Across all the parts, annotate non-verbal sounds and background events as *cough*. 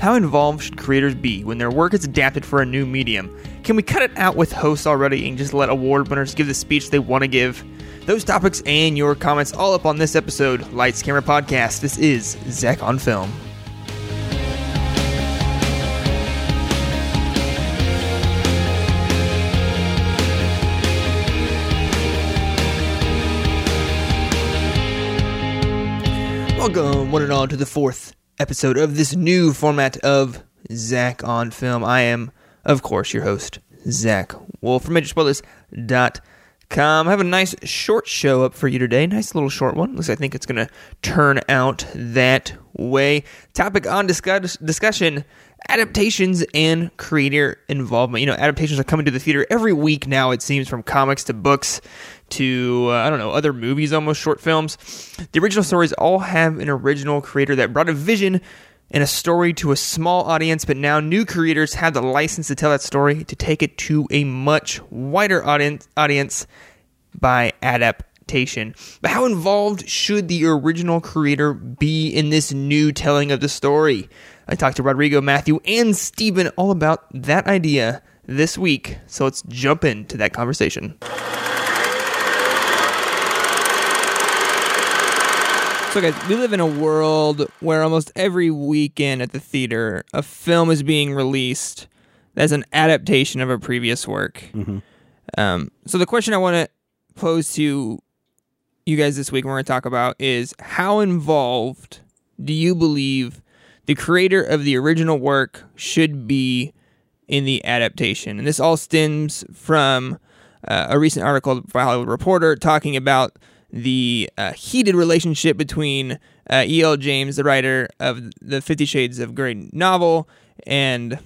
How involved should creators be when their work is adapted for a new medium? Can we cut it out with hosts already and just let award winners give the speech they want to give? Those topics and your comments all up on this episode, Lights Camera Podcast. This is Zach on Film. Welcome, one and all, to the fourth episode of this new format of Zach on Film. I am, of course, your host, Zach Wolf from MajorSpoilers.com. I have a nice short show up for you today. Nice little short one. Looks I think it's going to turn out that way. Topic on discuss- discussion adaptations and creator involvement. You know, adaptations are coming to the theater every week now, it seems, from comics to books to uh, I don't know other movies, almost short films. The original stories all have an original creator that brought a vision and a story to a small audience, but now new creators have the license to tell that story to take it to a much wider audience audience by adaptation. But how involved should the original creator be in this new telling of the story? I talked to Rodrigo, Matthew, and Steven all about that idea this week. So let's jump into that conversation. So, guys, we live in a world where almost every weekend at the theater, a film is being released that's an adaptation of a previous work. Um, so, the question I want to pose to you guys this week, we're going to talk about is how involved do you believe the creator of the original work should be in the adaptation? And this all stems from uh, a recent article by Hollywood Reporter talking about the uh, heated relationship between uh, E.L. James, the writer of the Fifty Shades of Grey novel, and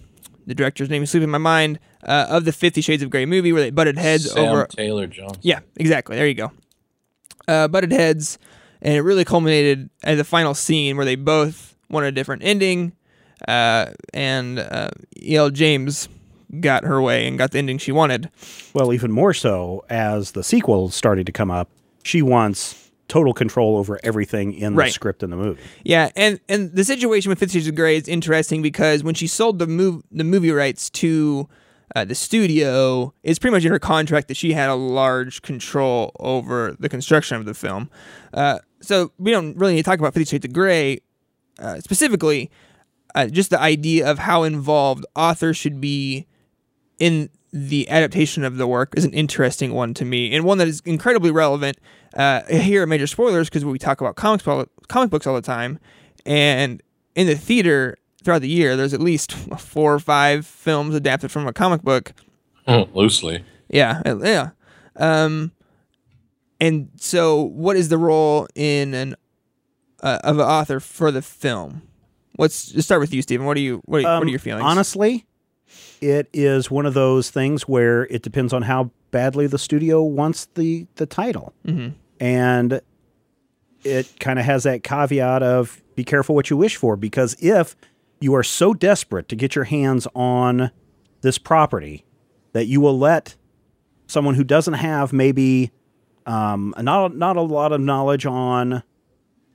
the director's name is slipping my mind uh, of the Fifty Shades of Grey movie, where they butted heads Sam over. Taylor Johnson. Yeah, exactly. There you go. Uh, butted heads, and it really culminated at the final scene where they both wanted a different ending, uh, and uh, E.L. James got her way and got the ending she wanted. Well, even more so as the sequel started to come up, she wants total control over everything in Right. the script and the movie. Yeah, and and the situation with Fifty Shades of Grey is interesting because when she sold the move the movie rights to uh, the studio, it's pretty much in her contract that she had a large control over the construction of the film. Uh, so we don't really need to talk about Fifty Shades of Grey uh, specifically. Uh, just the idea of how involved authors should be in the adaptation of the work is an interesting one to me, and one that is incredibly relevant uh, here at Major Spoilers because we talk about comics, comic books all the time, and in the theater throughout the year, there's at least four or five films adapted from a comic book. Loosely. Yeah, uh, yeah. Um, and so, what is the role in an uh, of an author for the film? Let's let's start with you, Stephen. What are you what are, what are Um, your feelings? Honestly, it is one of those things where it depends on how badly the studio wants the the title, Mm-hmm. and it kind of has that caveat of be careful what you wish for because if you are so desperate to get your hands on this property that you will let someone who doesn't have maybe um, not not a lot of knowledge on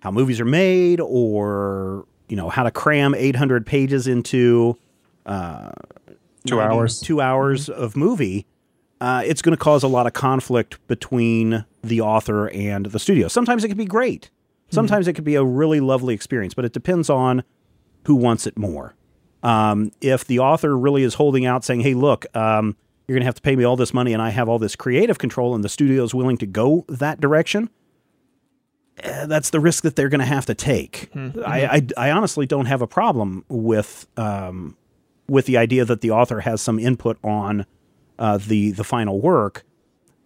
how movies are made or you know how to cram 800 pages into uh, Two 90 hours. two hours of movie uh, it's going to cause a lot of conflict between the author and the studio. Sometimes it can be great. Sometimes it could be a really lovely experience but it depends on who wants it more. Um, if the author really is holding out saying hey look um, you're going to have to pay me all this money and i have all this creative control and the studio is willing to go that direction eh, that's the risk that they're going to have to take. I, I, I honestly don't have a problem with um, with the idea that the author has some input on uh, the the final work,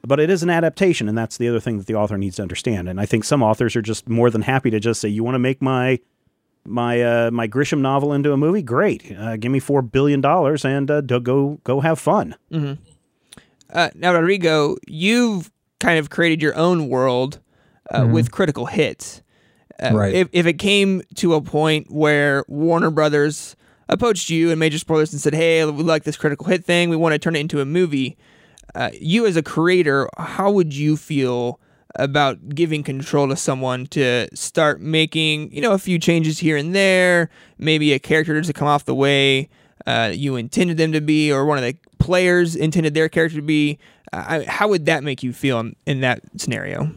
but it is an adaptation, and that's the other thing that the author needs to understand. And I think some authors are just more than happy to just say, "You want to make my my uh, my Grisham novel into a movie? Great, uh, give me four billion dollars and uh, go go have fun." Uh, now, Rodrigo, you've kind of created your own world uh, with critical hits. Uh, Right. If, if it came to a point where Warner Brothers approached you and Major Spoilers and said, "Hey, we like this critical hit thing. We want to turn it into a movie," uh, you as a creator, how would you feel about giving control to someone to start making, you know, a few changes here and there. Maybe a character doesn't come off the way uh, you intended them to be, or one of the players intended their character to be. Uh, how would that make you feel in, in that scenario?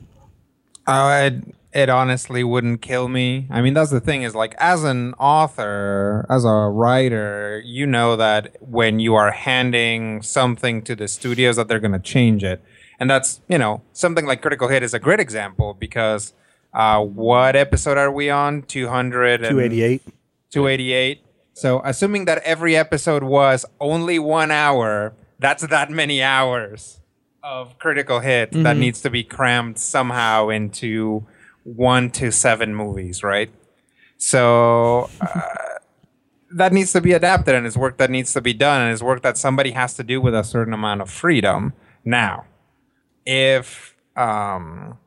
Uh, it, it honestly wouldn't kill me. I mean, that's the thing is like, as an author, as a writer, you know that when you are handing something to the studios that they're going to change it. And that's, you know, something like Critical Hit is a great example because uh, what episode are we on? 200 288. 288. So, assuming that every episode was only one hour, that's that many hours of critical hit mm-hmm. that needs to be crammed somehow into one to seven movies, right? So uh, *laughs* that needs to be adapted, and it's work that needs to be done, and it's work that somebody has to do with a certain amount of freedom. Now, if um,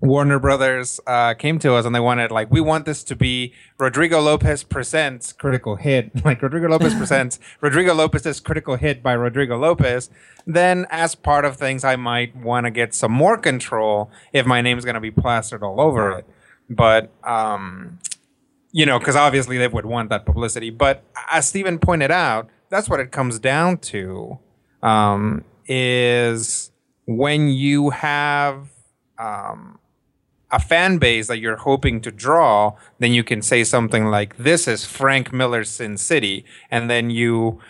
Warner Brothers uh, came to us and they wanted like we want this to be Rodrigo Lopez presents Critical Hit, *laughs* like Rodrigo Lopez *laughs* presents Rodrigo Lopez's Critical Hit by Rodrigo Lopez. Then, as part of things, I might want to get some more control if my name is going to be plastered all over it. But um, you know, because obviously they would want that publicity. But as Stephen pointed out, that's what it comes down to. Um, is when you have um, a fan base that you're hoping to draw, then you can say something like, "This is Frank Miller's Sin City," and then you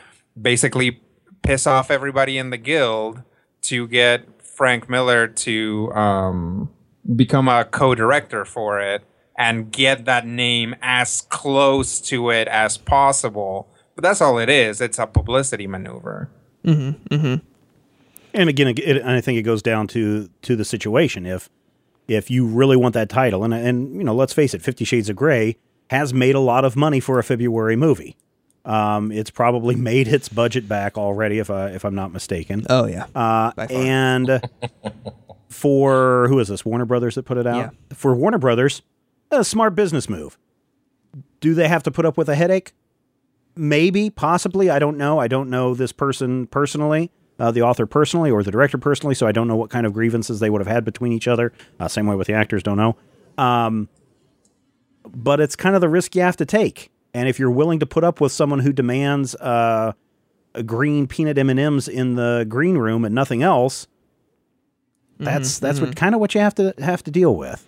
basically piss off everybody in the guild to get Frank Miller to um, become a co-director for it and get that name as close to it as possible. But that's all it is. It's a publicity maneuver. Mm-hmm, mm-hmm. And again, it, I think it goes down to to the situation. If if you really want that title. And and you know, let's face it, Fifty Shades of Grey has made a lot of money for a February movie. Um, it's probably *laughs* made its budget back already, if I if I'm not mistaken. Oh yeah, uh, and *laughs* for who is this? Warner Brothers that put it out. Yeah. For Warner Brothers, a smart business move. Do they have to put up with a headache? Maybe, possibly. I don't know. I don't know this person personally uh, the author personally or the director personally, so I don't know what kind of grievances they would have had between each other. Uh, same way with the actors, don't know. Um, but it's kind of the risk you have to take. And if you're willing to put up with someone who demands uh, green peanut M and M's in the green room and nothing else, that's mm-hmm, that's mm-hmm. what kind of what you have to have to deal with.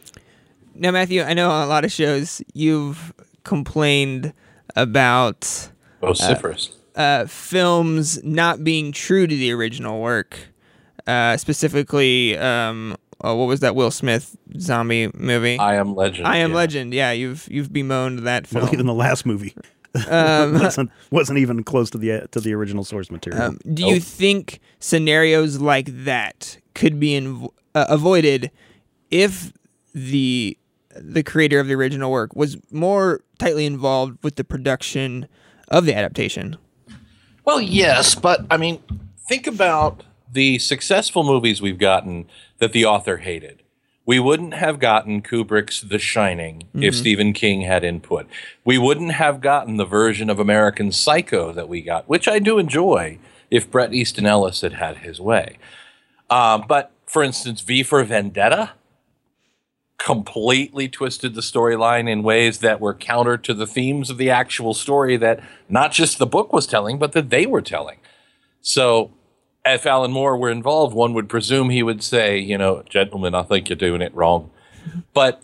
Now, Matthew, I know on a lot of shows you've complained about vociferous uh, films not being true to the original work. Uh, specifically, um, oh, what was that Will Smith zombie movie? I Am Legend. I Am yeah. Legend. Yeah, you've you've bemoaned that film. Well, even the last movie *laughs* um, *laughs* wasn't wasn't even close to the to the original source material. Um, do you think scenarios like that could be inv- uh, avoided if the the creator of the original work was more tightly involved with the production of the adaptation? Well, yes, but I mean, think about the successful movies we've gotten that the author hated. We wouldn't have gotten Kubrick's The Shining mm-hmm. if Stephen King had input. We wouldn't have gotten the version of American Psycho that we got, which I do enjoy, if Bret Easton Ellis had had his way. Um, but for instance, V for Vendetta, completely twisted the storyline in ways that were counter to the themes of the actual story that not just the book was telling, but that they were telling. So, if Alan Moore were involved, one would presume he would say, you know, gentlemen, I think you're doing it wrong. *laughs* But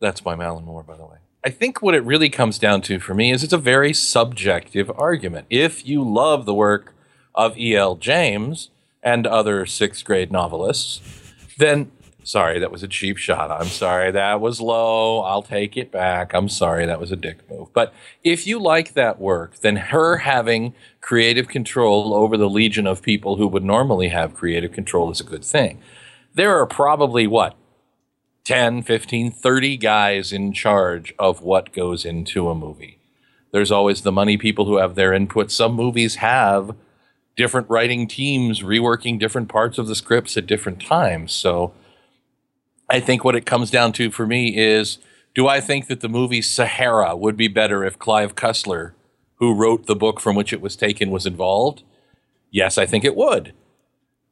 that's by Alan Moore, by the way. I think what it really comes down to for me is it's a very subjective argument. If you love the work of E.L. James and other sixth grade novelists, then Sorry, that was a cheap shot. I'm sorry, that was low. I'll take it back. I'm sorry, that was a dick move. But if you like that work, then her having creative control over the legion of people who would normally have creative control is a good thing. There are probably what? 10, 15, 30 guys in charge of what goes into a movie. There's always the money people who have their input. Some movies have different writing teams reworking different parts of the scripts at different times. So, I think what it comes down to for me is do I think that the movie Sahara would be better if Clive Cussler, who wrote the book from which it was taken, was involved? Yes, I think it would.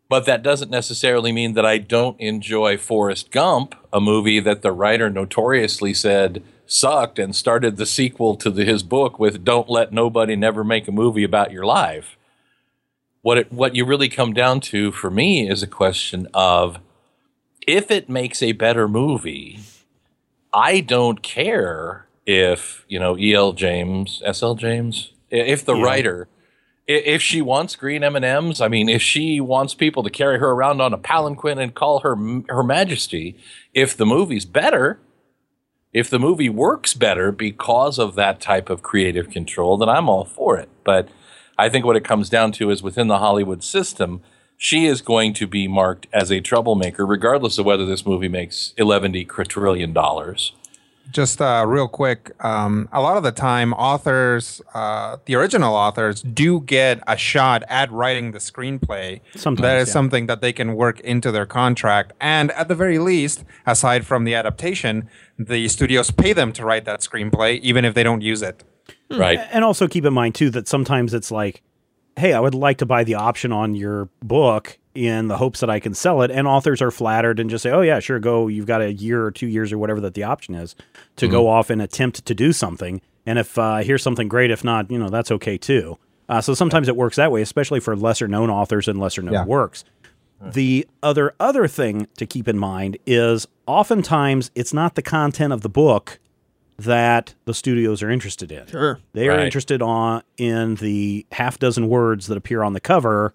But that doesn't necessarily mean that I don't enjoy Forrest Gump, a movie that the writer notoriously said sucked and started the sequel to the, his book with "Don't let nobody never make a movie about your life." What it, what you really come down to for me is a question of if it makes a better movie, I don't care if you know E.L. James, S.L. James, if the Yeah. writer, if she wants green M and M's, I mean, if she wants people to carry her around on a palanquin and call her Her Majesty, if the movie's better, if the movie works better because of that type of creative control, then I'm all for it. But I think what it comes down to is within the Hollywood system, she is going to be marked as a troublemaker, regardless of whether this movie makes 11 quadrillion dollars. Just uh, real quick, um, a lot of the time, authors, uh, the original authors, do get a shot at writing the screenplay. Sometimes, that is yeah. something that they can work into their contract, and at the very least, aside from the adaptation, the studios pay them to write that screenplay, even if they don't use it. Right. And also keep in mind too that sometimes it's like, hey, I would like to buy the option on your book in the hopes that I can sell it. And authors are flattered and just say, oh yeah, sure, go. You've got a year or two years or whatever that the option is to go off and attempt to do something. And if uh, here's something great, if not, you know, that's okay too. Uh, so sometimes it works that way, especially for lesser known authors and lesser known Yeah. works. The other other thing to keep in mind is oftentimes it's not the content of the book that the studios are interested in. Sure. They are Right. interested on in the half dozen words that appear on the cover.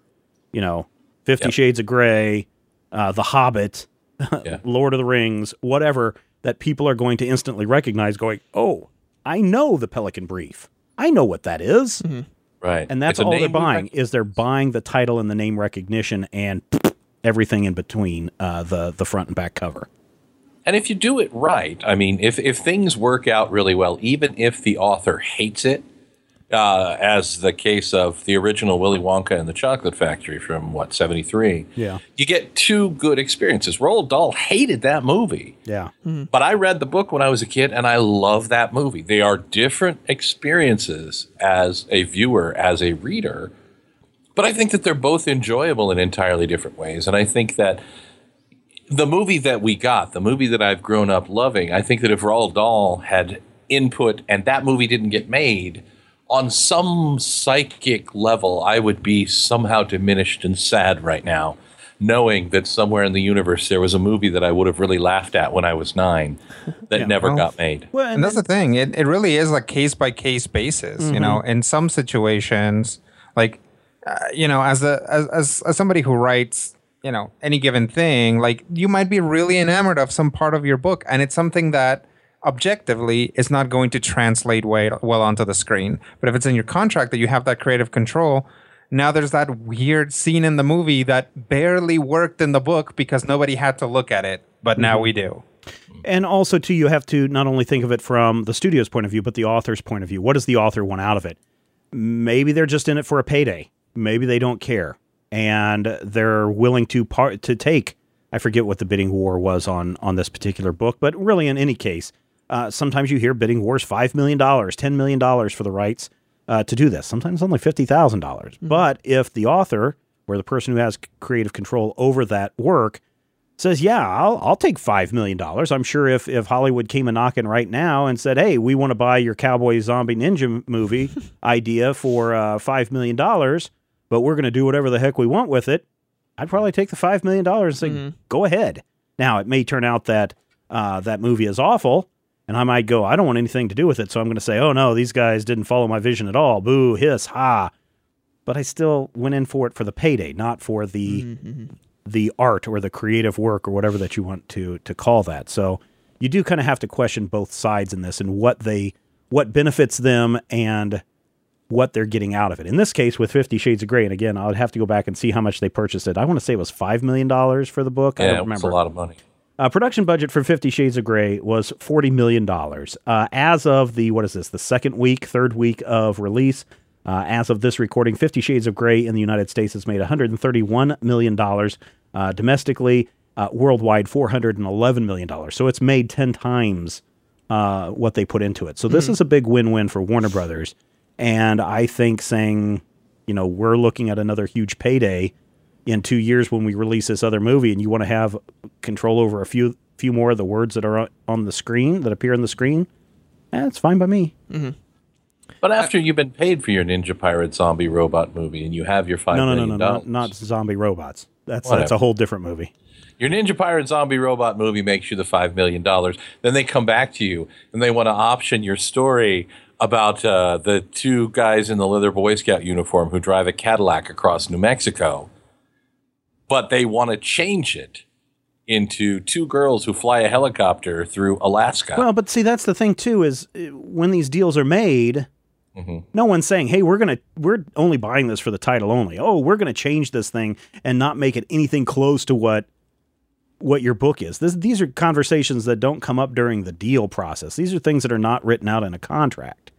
You know, Fifty Yep. Shades of Grey, uh, The Hobbit, *laughs* Yeah. Lord of the Rings, whatever that people are going to instantly recognize. Going, oh, I know the Pelican Brief. I know what that is." Right. and that's all they're buying rec- is they're buying the title and the name recognition and *laughs* everything in between uh, the the front and back cover. And if you do it right, I mean, if, if things work out really well, even if the author hates it, uh, as the case of the original Willy Wonka and the Chocolate Factory from what seventy three, Yeah. you get two good experiences. Roald Dahl hated that movie, Yeah, but I read the book when I was a kid, and I love that movie. They are different experiences as a viewer, as a reader, but I think that they're both enjoyable in entirely different ways. And I think that the movie that we got, the movie that I've grown up loving, I think that if Roald Dahl had input and that movie didn't get made, on some psychic level, I would be somehow diminished and sad right now, knowing that somewhere in the universe there was a movie that I would have really laughed at when I was nine that Yeah, never well- got made. well, And that's the thing. It, it really is like case by case basis. You know, in some situations, like uh, you know, as a as, as as somebody who writes, you know, any given thing, like you might be really enamored of some part of your book, and it's something that objectively is not going to translate way, well onto the screen. But if it's in your contract that you have that creative control. Now there's that weird scene in the movie that barely worked in the book because nobody had to look at it, but now mm-hmm. we do. And also, too, you have to not only think of it from the studio's point of view, but the author's point of view. What does the author want out of it? Maybe they're just in it for a payday. Maybe they don't care, and they're willing to part to take. I forget what the bidding war was on on this particular book, but really, in any case, uh, sometimes you hear bidding wars five million dollars, ten million dollars for the rights uh, to do this. Sometimes only fifty thousand dollars. But if the author or the person who has creative control over that work says, "Yeah, I'll I'll take five million dollars." I'm sure if if Hollywood came a knocking right now and said, "Hey, we want to buy your cowboy zombie ninja movie *laughs* idea for uh, five million dollars, but we're going to do whatever the heck we want with it," I'd probably take the five million dollars and say, "Go ahead." Now, it may turn out that uh, that movie is awful, and I might go, "I don't want anything to do with it," so I'm going to say, "Oh no, these guys didn't follow my vision at all." Boo, hiss, ha. But I still went in for it for the payday, not for the the art or the creative work or whatever that you want to to call that. So you do kind of have to question both sides in this and what they what benefits them and what they're getting out of it. In this case, with Fifty Shades of Grey, and again, I would have to go back and see how much they purchased it. I want to say it was five million dollars for the book. I Yeah, don't it was remember. a lot of money. Uh, production budget for Fifty Shades of Grey was forty million dollars. Uh, as of the what is this? The second week, third week of release. Uh, as of this recording, Fifty Shades of Grey in the United States has made one hundred and thirty-one million dollars uh, domestically. Uh, worldwide, four hundred and eleven million dollars. So it's made ten times uh, what they put into it. So this is a big win-win for Warner Brothers. And I think saying, you know, we're looking at another huge payday in two years when we release this other movie, and you want to have control over a few few more of the words that are on- on the screen that appear on the screen, eh, it's fine by me. Mm-hmm. But after you've been paid for your Ninja Pirate zombie robot movie and you have your five No, no, no, million no, dollars, not, not zombie robots. That's that's a whole different movie. your Ninja Pirate zombie robot movie makes you the five million dollars. Then they come back to you and they want to option your story about uh, the two guys in the leather Boy Scout uniform who drive a Cadillac across New Mexico, but they want to change it into two girls who fly a helicopter through Alaska. Well, but see, that's the thing too. Is uh, when these deals are made, no one's saying, "Hey, we're gonna we're only buying this for the title only." Oh, we're gonna change this thing and not make it anything close to what what your book is. This, these are conversations that don't come up during the deal process. These are things that are not written out in a contract.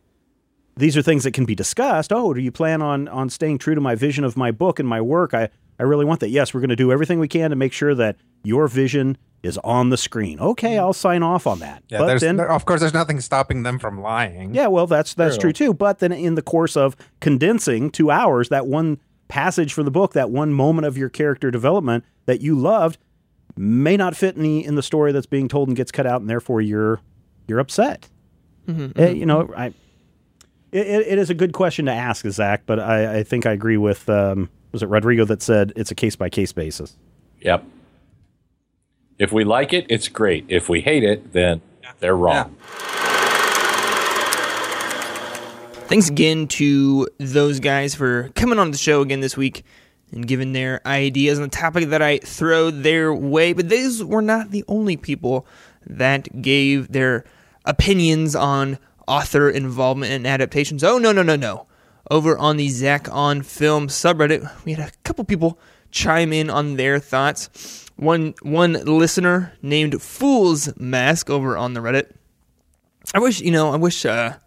These are things that can be discussed. Oh, do you plan on on staying true to my vision of my book and my work? I I really want that. Yes, we're going to do everything we can to make sure that your vision is on the screen. Okay, I'll sign off on that. Yeah, but there's, then, there- of course, there's nothing stopping them from lying. yeah, well, that's that's True. true too. But then, in the course of condensing two hours, that one passage from the book, that one moment of your character development that you loved, may not fit in the in the story that's being told and gets cut out, and therefore you're you're upset. Eh, you know, I. It, it, it is a good question to ask, Zach, but I, I think I agree with um, was it Rodrigo that said it's a case by case basis. Yep. If we like it, it's great. If we hate it, then they're wrong. Thanks again to those guys for coming on the show again this week and giving their ideas on the topic that I throw their way. But these were not the only people that gave their opinions on author involvement and adaptations. Oh, no, no, no, no. Over on the Zach on Film subreddit, we had a couple people chime in on their thoughts. One one listener named Fool's Mask over on the Reddit. I wish, you know, I wish uh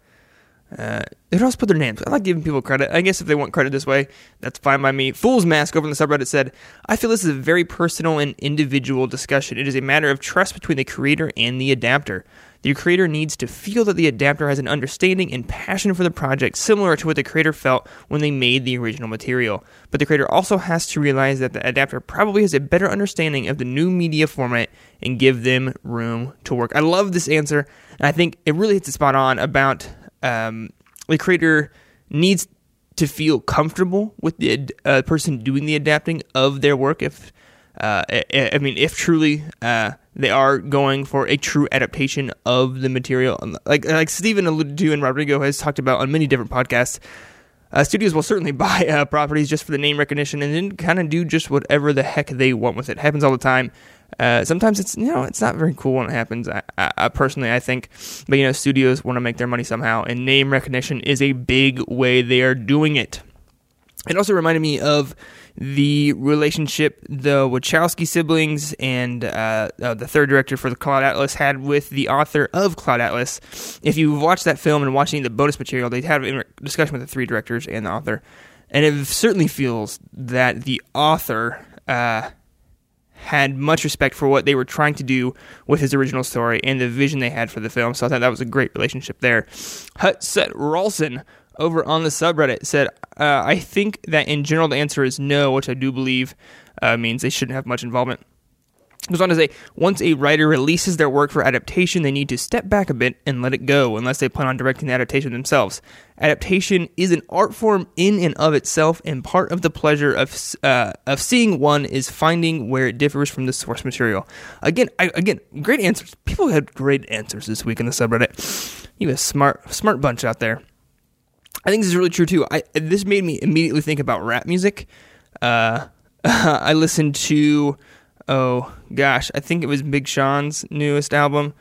uh, they'd also put their names. I like giving people credit. I guess if they want credit this way, that's fine by me. Fool's Mask over in the subreddit said, I feel this is a very personal and individual discussion. It is a matter of trust between the creator and the adapter. The creator needs to feel that the adapter has an understanding and passion for the project similar to what the creator felt when they made the original material. But the creator also has to realize that the adapter probably has a better understanding of the new media format and give them room to work. I love this answer, and I think it really hits the spot on about um, the creator needs to feel comfortable with the uh, person doing the adapting of their work. If uh, I, mean, if truly uh, they are going for a true adaptation of the material, Um, like like Stephen alluded to and Rodrigo has talked about on many different podcasts. Uh, studios will certainly *laughs* buy uh, properties just for the name recognition and then kind of do just whatever the heck they want with it. happens all the time. Uh, sometimes it's you know it's not very cool when it happens. I, I, I personally I think, but you know studios want to make their money somehow, and name recognition is a big way they are doing it. It also reminded me of the relationship the Wachowski siblings and uh, uh, the third director for the Cloud Atlas had with the author of Cloud Atlas. If you watch that film and watching the bonus material, they had a discussion with the three directors and the author, and it certainly feels that the author. Uh, had much respect for what they were trying to do with his original story and the vision they had for the film. So I thought that was a great relationship there. Hutset Ralston over on the subreddit said, uh, I think that in general the answer is no, which I do believe uh, means they shouldn't have much involvement. Goes on to say, once a writer releases their work for adaptation, they need to step back a bit and let it go, unless they plan on directing the adaptation themselves. Adaptation is an art form in and of itself, and part of the pleasure of uh, of seeing one is finding where it differs from the source material. Again, I, again, great answers. People had great answers this week in the subreddit. You a smart, smart bunch out there. I think this is really true too. I this made me immediately think about rap music. Uh, *laughs* I listened to oh gosh, I think it was Big Sean's newest album,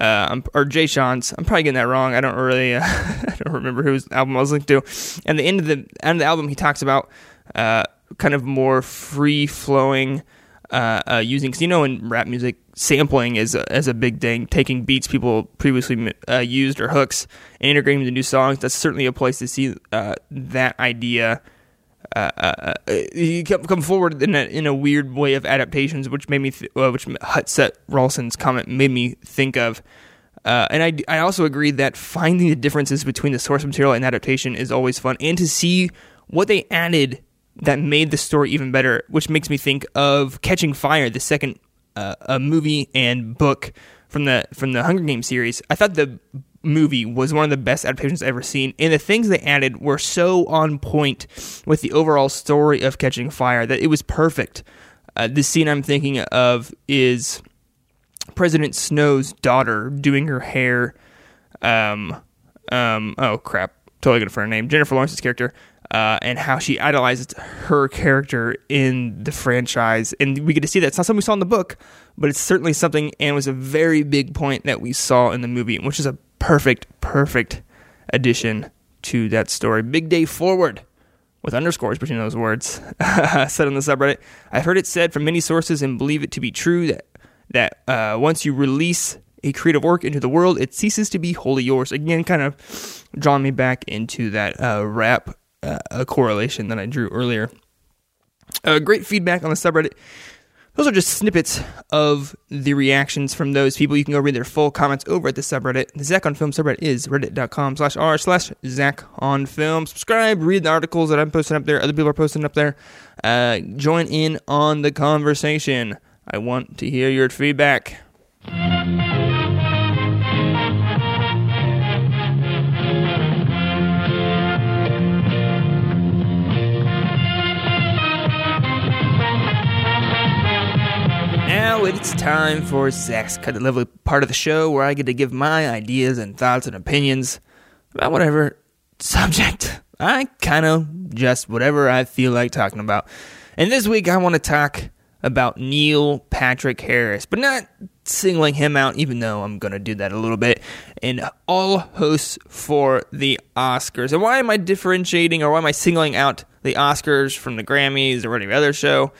uh, or Jay Sean's. I'm probably getting that wrong. I don't really, uh, *laughs* I don't remember whose album I was listening to. And the end of the end of the album, he talks about uh, kind of more free flowing. Uh, uh, using, because you know, in rap music, sampling is a, a big thing. Taking beats people previously uh, used or hooks and integrating them into new songs. That's certainly a place to see uh, that idea uh, uh, uh, you come, forward in a in a weird way of adaptations, which made me th- uh, which Hutset Ralston's comment made me think of. And I, I also agree that finding the differences between the source material and adaptation is always fun, and to see what they added that made the story even better, which makes me think of Catching Fire, the second uh, a movie and book from the from the Hunger Games series. I thought the movie was one of the best adaptations I've ever seen, and the things they added were so on point with the overall story of Catching Fire that it was perfect. Uh, the scene I'm thinking of is President Snow's daughter doing her hair. Um, um, oh crap, totally gonna forget her name. Jennifer Lawrence's character. Uh, and how she idolized her character in the franchise. And we get to see that. It's not something we saw in the book, but it's certainly something, and was a very big point that we saw in the movie, which is a perfect, perfect addition to that story. Big day forward with underscores between those words *laughs* said on the subreddit. I've heard it said from many sources and believe it to be true that that uh, once you release a creative work into the world, it ceases to be wholly yours. Again, kind of drawing me back into that uh, rap uh, correlation that I drew earlier. Uh, great feedback on the subreddit. Those are just snippets of the reactions from those people. You can go read their full comments over at the subreddit. The Zach on Film subreddit is reddit.com slash r slash Zach on Film. Subscribe, read the articles that I'm posting up there. Other people are posting up there. Uh, join in on the conversation. I want to hear your feedback. Now it's time for Zach's Cut the Lovely part of the show where I get to give my ideas and thoughts and opinions about whatever subject I kind of just whatever I feel like talking about. And this week I want to talk about Neil Patrick Harris, but not singling him out, even though I'm going to do that a little bit, and all hosts for the Oscars. And why am I differentiating or why am I singling out the Oscars from the Grammys or any other show?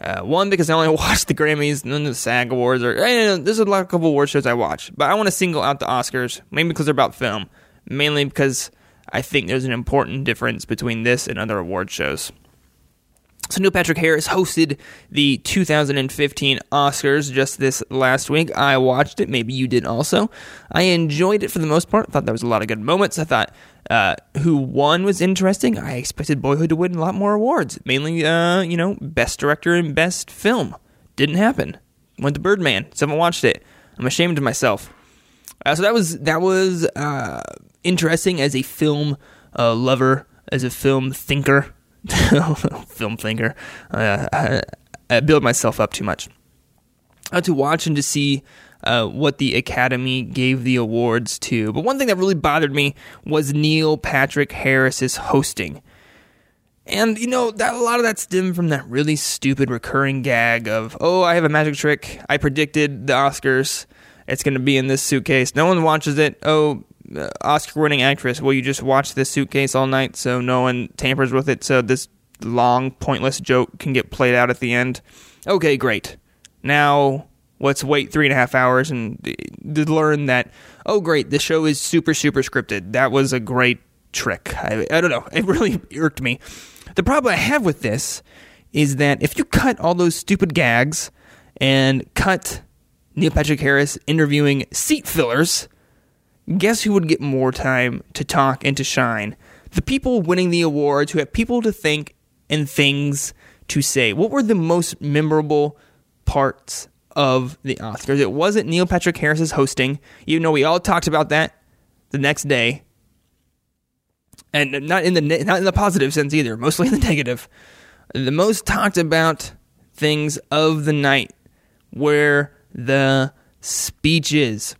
Uh, one because I only *laughs* watch the Grammys, none of the SAG Awards, or eh, there's a lot of couple award shows I watch. But I want to single out the Oscars, mainly because they're about film, mainly because I think there's an important difference between this and other award shows. So Neil Patrick Harris hosted the 2015 Oscars just this last week. I watched it. Maybe you did also. I enjoyed it for the most part. I thought there was a lot of good moments. I thought uh, who won was interesting. I expected Boyhood to win a lot more awards, mainly uh, you know Best Director and Best Film. Didn't happen. Went to Birdman. So haven't watched it. I'm ashamed of myself. Uh, so that was that was uh, interesting as a film uh, lover, as a film thinker. *laughs* film thinker. Uh, I, I, build myself up too much. To watch and to see uh, what the Academy gave the awards to. But one thing that really bothered me was Neil Patrick Harris's hosting. And you know that a lot of that stemmed from that really stupid recurring gag of, "Oh, I have a magic trick. I predicted the Oscars. It's going to be in this suitcase. No one watches it. Oh, uh, Oscar-winning actress. Well, you just watch this suitcase all night, so no one tampers with it. So this long, pointless joke can get played out at the end. Okay, great. Now let's wait three and a half hours and uh, learn that. Oh, great! The show is super, super scripted. That was a great trick. I, I don't know. *laughs* It really irked me. The problem I have with this is that if you cut all those stupid gags and cut Neil Patrick Harris interviewing seat fillers guess who would get more time to talk and to shine? The people winning the awards who have people to think and things to say. What were the most memorable parts of the Oscars? It wasn't Neil Patrick Harris's hosting, even though we all talked about that the next day. And not in the not in the positive sense either, mostly in the *laughs* negative. The most talked about things of the night were the speeches.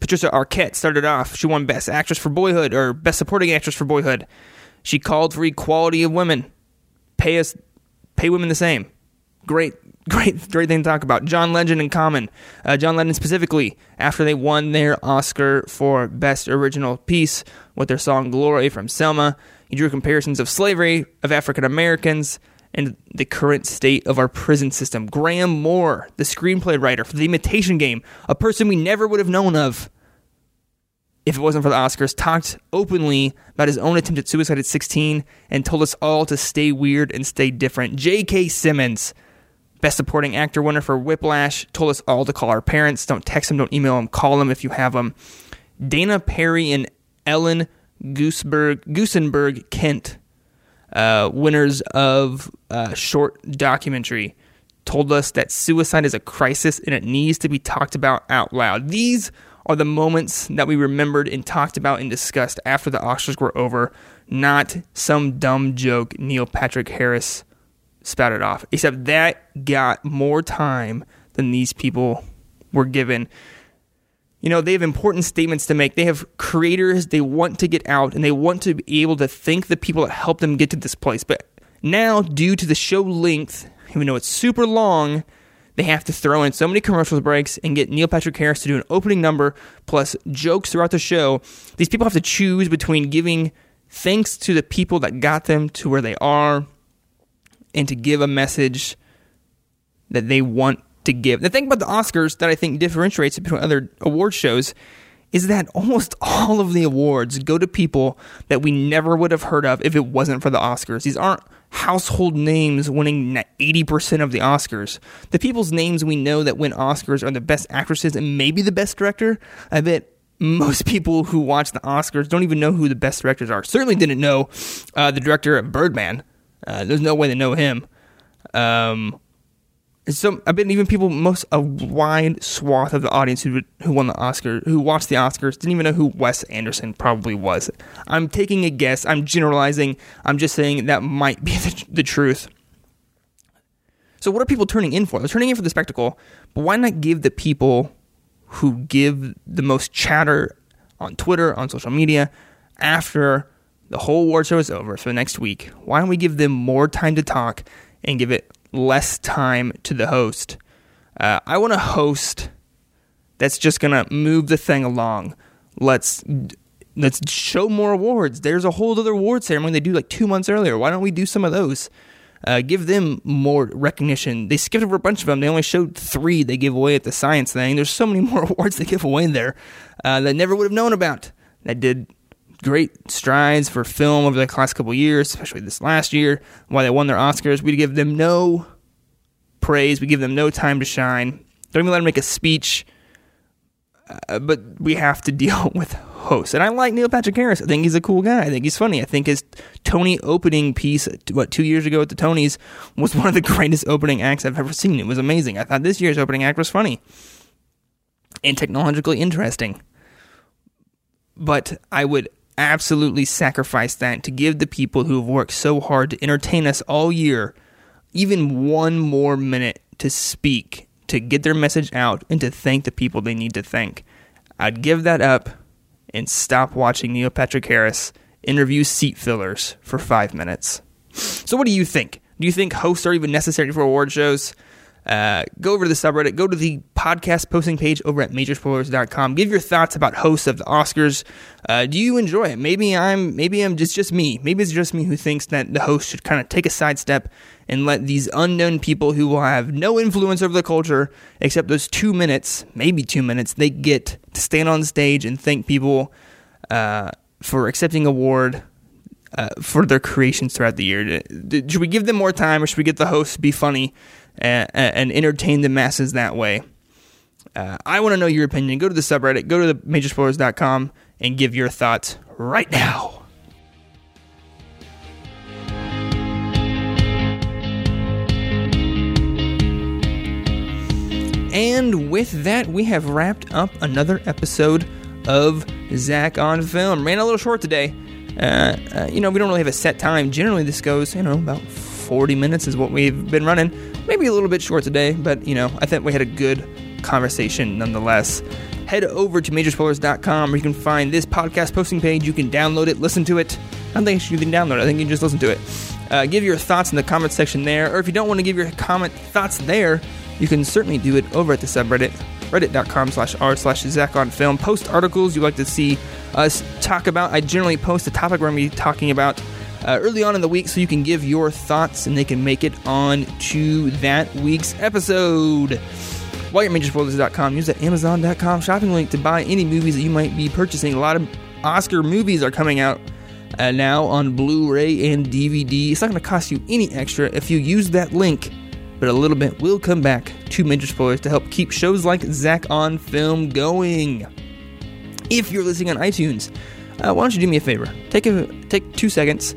Patricia Arquette started off. She won Best Actress for Boyhood or Best Supporting Actress for Boyhood. She called for equality of women. Pay us, pay women the same. Great, *laughs* great, great thing to talk about. John Legend and Common. Uh, John Legend specifically, after they won their Oscar for Best Original Piece with their song "Glory" from Selma, he drew comparisons of slavery of African Americans and the current state of our prison system. Graham Moore, the screenplay writer for The Imitation Game, a person we never would have known of if it wasn't for the Oscars, talked openly about his own attempt at suicide at 16 and told us all to stay weird and stay different. J.K. Simmons, Best Supporting Actor winner for Whiplash, told us all to call our parents. Don't text them, don't email them, call them if you have them. Dana Perry and Ellen Gooseberg, Goosenberg Kent uh, winners of uh, short documentary, told us that suicide is a crisis and it needs to be talked about out loud. These are the moments that we remembered and talked about and discussed after the Oscars were over, not some dumb joke Neil Patrick Harris spouted off. Except that got more time than these people were given. You know, they have important statements to make. They have creators they want to get out and they want to be able to thank the people that helped them get to this place. But now, due to the show length, even though it's super long, they have to throw in so many commercial breaks and get Neil Patrick Harris to do an opening number plus jokes throughout the show. These people have to choose between giving thanks to the people that got them to where they are and to give a message that they want to give. The thing about the Oscars that I think differentiates it between other award shows is that almost *laughs* all of the awards go to people that we never would have heard of if it wasn't for the Oscars. These aren't household names winning 80% of the Oscars. The people's names we know that win Oscars are the best actresses and maybe the best director. I bet most *laughs* people who watch the Oscars don't even know who the best directors are. Certainly didn't know uh, the director of Birdman. Uh, there's no way to know him. Um, so I bet even people, most a wide swath of the audience who who won the Oscar, who watched the Oscars, didn't even know who Wes Anderson probably was. I'm taking a guess. I'm generalizing. I'm just saying that might be *laughs* the, the truth. So what are people turning in for? They're turning in for the spectacle, but why not give the people who give the most chatter on Twitter, on social media, after the whole award show is over for the next week? Why don't we give them more time to talk and give it less time to the host. Uh, I want a host that's just gonna move the thing along. Let's let's show more awards. There's a whole other award ceremony they do like two months earlier. Why don't we do some of those? Uh, give them more recognition. They skipped over a bunch of them. They only showed three they give away at the science thing. There's so many *laughs* more awards they give away there uh, that never would have known about. That did great strides for film over the last couple years, especially this last year, why they won their Oscars. We give them no praise. We give them no time to shine. Don't even let them make a speech. Uh, but we have to *laughs* deal with hosts. And I like Neil Patrick Harris. I think he's a cool guy. I think he's funny. I think his Tony opening piece, what, two years ago at the Tonys, was one of the *laughs* greatest opening acts I've ever seen. It was amazing. I thought this year's opening act was funny and technologically interesting. But I would absolutely sacrifice that to give the people who have worked so hard to entertain us all year even one more minute to speak, to get their message out, and to thank the people they need to thank. I'd give that up and stop watching Neil Patrick Harris interview seat fillers for five minutes. So, what do you think? Do you think hosts are even necessary for award shows? Uh, go over to the subreddit, go to the podcast posting page over at majorspoilers.com. Give your thoughts about hosts of the Oscars. Uh, do you enjoy it? Maybe I'm maybe I'm just just me. Maybe it's just me who thinks that the host should kind of take a sidestep and let these unknown people who will have no influence over the culture except those two minutes, maybe two minutes, they get to stand on stage and thank people uh, for accepting award uh, for their creations throughout the year. Should we give them more time, or should we get the hosts to be funny and, and entertain the masses that way. Uh, I want to know your opinion. Go to the subreddit, go to the majorspoilers.com, and give your thoughts right now. And with that, we have wrapped up another episode of Zach on Film. Ran a little short today. Uh, uh, you know, we don't really have a set time. Generally, this goes, you know, about 40 minutes is what we've been running. Maybe a little bit short today, but you know, I think we had a good conversation nonetheless. Head over to majorspoilers.com where you can find this podcast posting page. You can download it, listen to it. I don't think you can download it, I think you can just listen to it. Uh, give your thoughts in the comment section there, or if you don't want to give your comment thoughts there, you can certainly do it over at the subreddit, reddit.com slash r slash Zach on film. Post articles you'd like to see us talk about. I generally post a topic we're going to be talking about uh, early on in the week so you can give your thoughts and they can make it on to that week's episode. While you're at majorspoilers.com, use the Amazon.com shopping link to buy any movies that you might be purchasing. A lot of Oscar movies are coming out uh, now on Blu ray and DVD. It's not going to cost you any extra if you use that link, but a little bit will come back to Major Spoilers to help keep shows like Zach on Film going. If you're listening on iTunes, uh, why don't you do me a favor? Take a take two seconds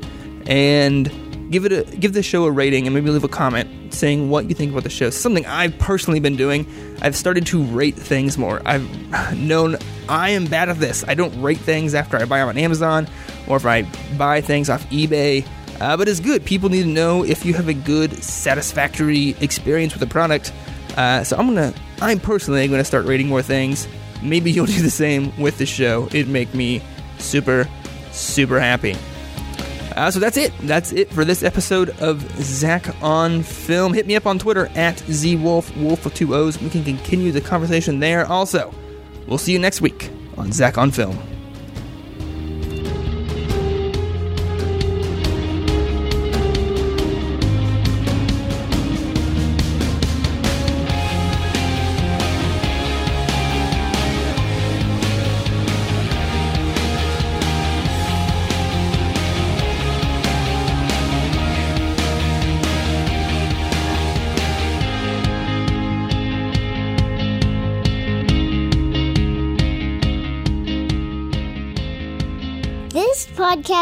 and give it a give the show a rating and maybe leave a comment saying what you think about the show. Something I've personally been doing. I've started to rate things more. I've *sighs* known I am bad at this. I don't rate things after I buy them on Amazon or if I buy things off eBay. Uh, but it's good. People need to know if you have a good, satisfactory experience with the product. Uh, so I'm gonna, I'm personally gonna start rating more things. Maybe you'll *laughs* do the same with the show. It'd make me super, super happy. Uh, so that's it. That's it for this episode of Zach on Film. Hit me up on Twitter at zwolf, wolf with two O's. We can continue the conversation there. Also, we'll see you next week on Zach on Film.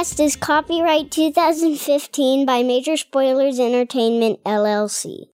Podcast is copyright 2015 by Major Spoilers Entertainment, LLC.